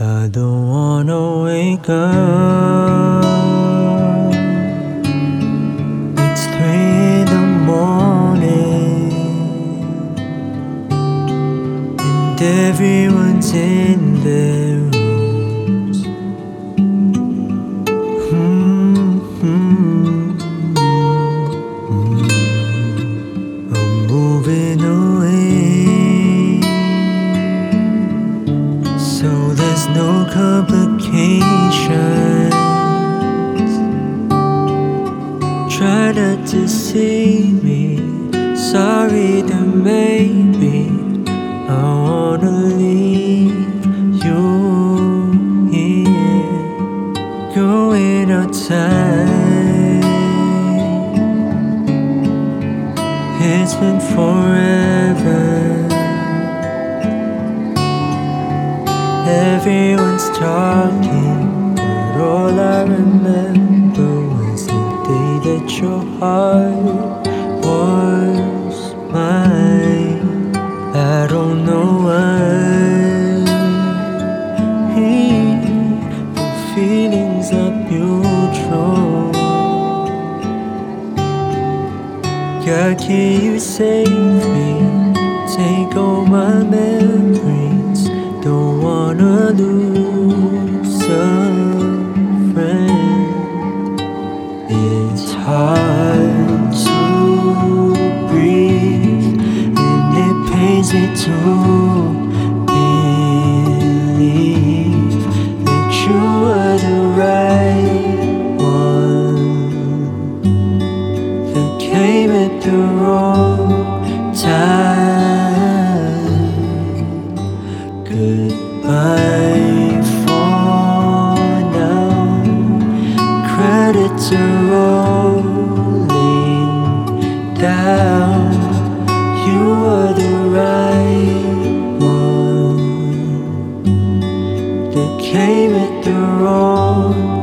I don't wanna wake up. It's three in the morning, and everyone's in their rooms. No complications. Try not to see me. Sorry that maybe I wanna leave you here, going outside. It's been forever. Everyone's talking, but all I remember was the day that your heart was mine. I don't know why. The feelings are mutual. God, can you save me? Take all my memories. Wanna lose a friend. It's hard to breathe, and it pains me to believe that you were the right one that came at the wrong but it's a rolling down. You were the right one that came at the wrong